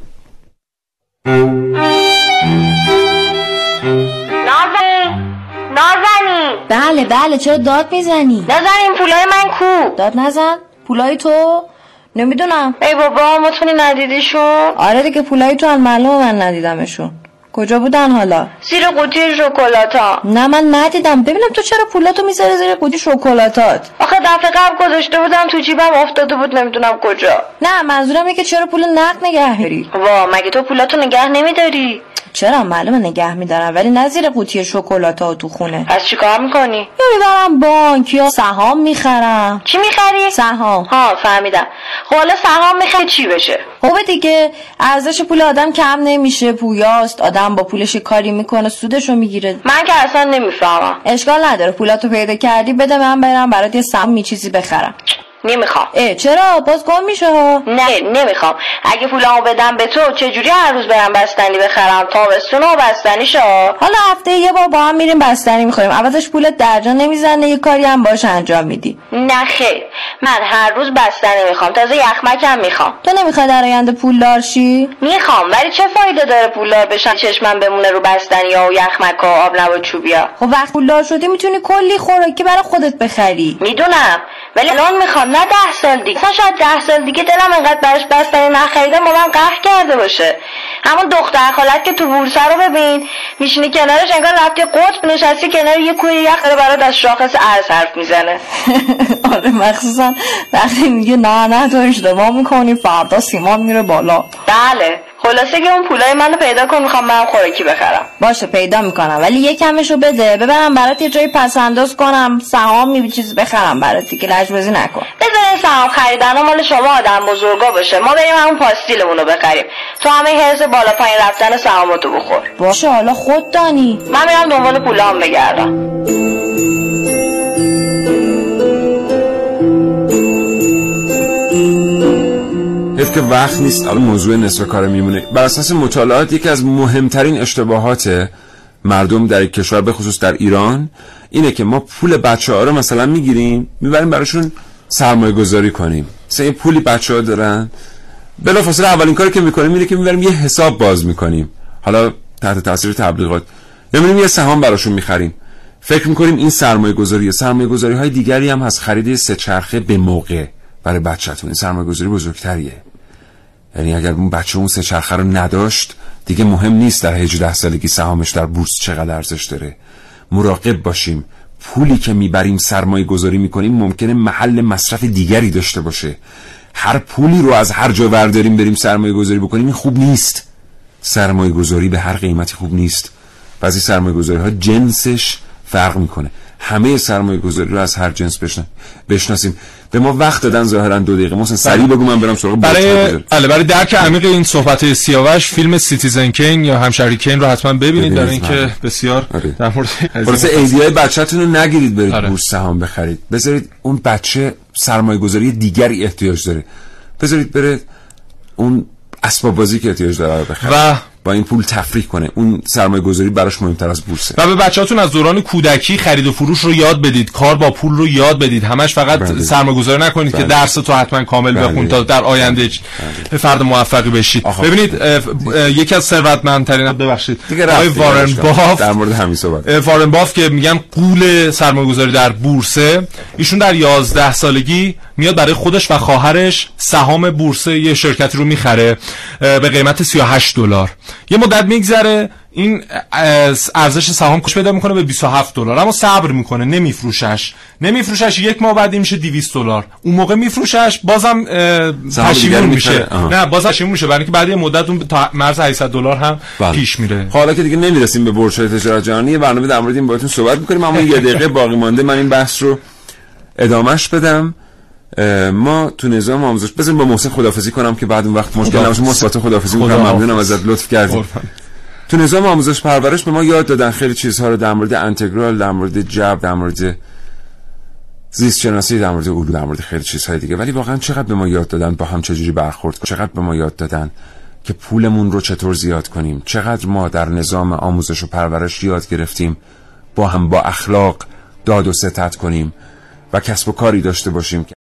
نازنین. بله بله. چرا داد می‌زنی؟ نازنین پولای من کو؟ داد نزن. پولای تو؟ نمی‌دونم. ای بابا مطمئنی ندیدیشون. آره دیگه پولای تو هم معلومه من ندیدمشون. کجا بودن حالا؟ زیر قوطی شکلاتا. نه من ندیدم. ببینم تو چرا پولاتو می‌ذاری زیر قوطی شکلاتات؟ آخه دفعه قبل گذاشته بودم تو جیبم افتاده بود نمی‌دونم کجا. نه منظورم اینه که چرا پول نقد نگه میری وا مگه تو پولاتو نگه نمیداری؟ چرا معلومه نگه میدارم ولی نه زیر قوطی شکلاتا تو خونه. از چیکار می‌کنی؟ یا می‌برم بانک یا سهام می‌خرم. چی می‌خری؟ سهام. ها فهمیدم. خب حالا سهام می‌خری چی بشه؟ خوبه دیگه ارزش پول آدم کم نمیشه پویاست. آدم با پولش کاری می‌کنه سودشو می‌گیره. من که اصلا نمی‌فهمم. اشکال نداره. پولاتو پیدا کردی بده من برم برات یه سهم می چیزی بخرم. نمی‌خوام. اه چرا؟ باز گم میشه ها. نه نمی‌خوام. اگه پولامو بدم به تو چجوری هر روز برم بستنی بخرم؟ تابستون و بستنی شو. حالا هفته یه بار با هم میریم بستنی می‌خوریم. عوضش پولت درجا نمی‌زنه یه کاری هم باش انجام میدی. نه خیر. من هر روز بستنی می‌خوام. تازه یخمکم می‌خوام. تو نمی‌خوای در آینده پولدار شی؟ می‌خوام ولی چه فایده داره پولدار بشن چشمم بمونه رو بستنی و یخمک و آب نبات چوبیا خب وقت پولدار شدی می‌تونی کلی خوراکی برای خودت بخری. می‌دونم ولی الان می‌خوام نه ده سال دیگه. مثلا شاید ده سال دیگه دلم انقدر براش بستنی نخریدم با من قهر کرده باشه. همون دختر خالت که تو بورسه رو ببین میشینی کنارش انگار رفتی قطب نشستی کنار یه کوه یخ داره برات از شاخص ارز حرف می‌زنه. آره مخصوصا وقتی میگه نه نه تو اشتباه می‌کنی فردا سیمان میره بالا. بله. خلاصه که اون پولای منو پیدا کن می‌خوام من خوراکی بخرم. باشه پیدا می‌کنم. ولی یه کمشو بده. ببرم برات یه جایی پس انداز کنم سهام می چیز بخرم برات دیگه. لجبازی نکن. بذارین سهام خریدن مال شما آدم بزرگا باشه. ما بریم همون پاستیلمون رو بخریم. تو همه حرز بالا پایین رفتن سهاماتو بخور. باشه حالا خود دانی. من میرم دنبال پولام بگردم. که وقت نیست الان موضوع نصف کار میمونه. بر اساس مطالعات یکی از مهمترین اشتباهات مردم در کشور به خصوص در ایران اینه که ما پول بچه ها رو مثلا می‌گیریم می‌بریم براشون سرمایه گذاری کنیم. مثلا یه پولی بچه ها دارن. بلا فاصله اولین کاری که می‌کنیم اینه که می‌بریم یه حساب باز می‌کنیم. حالا تحت تاثیر تبلیغات. یا یه سهام براشون می‌خریم. فکر می‌کنیم این سرمایه گذاری سرمایه گذاری های دیگری هم هست. خرید سه چرخه به موقع. برای بچهتون این سرمایه گذاری بزرگتریه. یعنی اگر اون بچه اون سه چرخه رو نداشت دیگه مهم نیست در 18 سالگی سهامش در بورس چقدر ارزش داره. مراقب باشیم. پولی که می‌بریم سرمایه گذاری می‌کنیم ممکنه محل مصرف دیگری داشته باشه. هر پولی رو از هر جا ورداریم بریم سرمایه گذاری بکنیم این خوب نیست. سرمایه گذاری به هر قیمتی خوب نیست. بعضی سرمایه گذاری ها جنسش فرق می‌کنه. همه سرمایه گذاری رو از هر جنس بشن... بشناسیم. به ما وقت دادن ظاهرا دو دقیقه. محسن سریع بگو من برم سراغ برای بله برای درک عمیق این صحبت سیاوش فیلم Citizen Kane یا همشهری کین رو حتما ببینید. برای اینکه بسیار در مورد خلاص ایدیای بچه‌تون رو نگیرید برید آره. بورس سهام بخرید. بذارید اون بچه سرمایه گذاری دیگری احتیاج داره. بذارید بره اون اسباب بازی که احتیاج داره بخره. و با این پول تفریح کنه اون سرمایه گذاری براش مهمتر از بورسه و به بچه‌هاتون از دوران کودکی خرید و فروش رو یاد بدید کار با پول رو یاد بدید همش فقط بله. سرمایه گذاری نکنید بله. که درس تو حتما کامل بله. بخونید تا در آینده فرد موفقی بشید آها. ببینید اه، اه، یکی از ثروتمندترین ببخشید دیگه آقای وارن. باف در مورد همین صحبت وارن باف که میگن قول سرمایه گذاری در بورسه ایشون در 11 سالگی میاد برای خودش و خواهرش سهام بورسه یه شرکتی رو می‌خره به قیمت 38 دلار یه مدت میگذره این ارزش سهام کش پیدا می‌کنه به 27 دلار. اما صبر می‌کنه نمیفروشش. نمیفروشش یک ماه بعد میشه 200 دلار. اون موقع میفروشش بازم پشیمون. میشه. نه باز پشیمون میشه. برای اینکه بعد یه مدت اون تا مرز 800 دلار هم بله. پیش میره. حالا که دیگه نمی‌رسیم به بورس تجارت جهانی برنامه در مورد این باهاتون صحبت می‌کنیم. اما یه دقیقه باقی مانده. من این بحث رو ادامش بدم. ما تو نظام آموزش بزنیم با محسن خدافزی کنم که بعد اون وقت مشکل نباشه. مثبت خدافزی می‌کنم. ممنونم. ازت لطف کردی. تو نظام آموزش پرورش به ما یاد دادن خیلی چیزها رو در مورد انتگرال در مورد جبر در مورد زیست شناسی در مورد علوم در مورد خیلی چیزهای دیگه. ولی واقعا چقدر به ما یاد دادن با هم چجوری برخورد چقدر به ما یاد دادن که پولمون رو چطور زیاد کنیم؟ چقدر ما در نظام آموزش و پرورش یاد گرفتیم؟ با هم با اخلاق داد و ستت کنیم و کسب و کاری داشته باشیم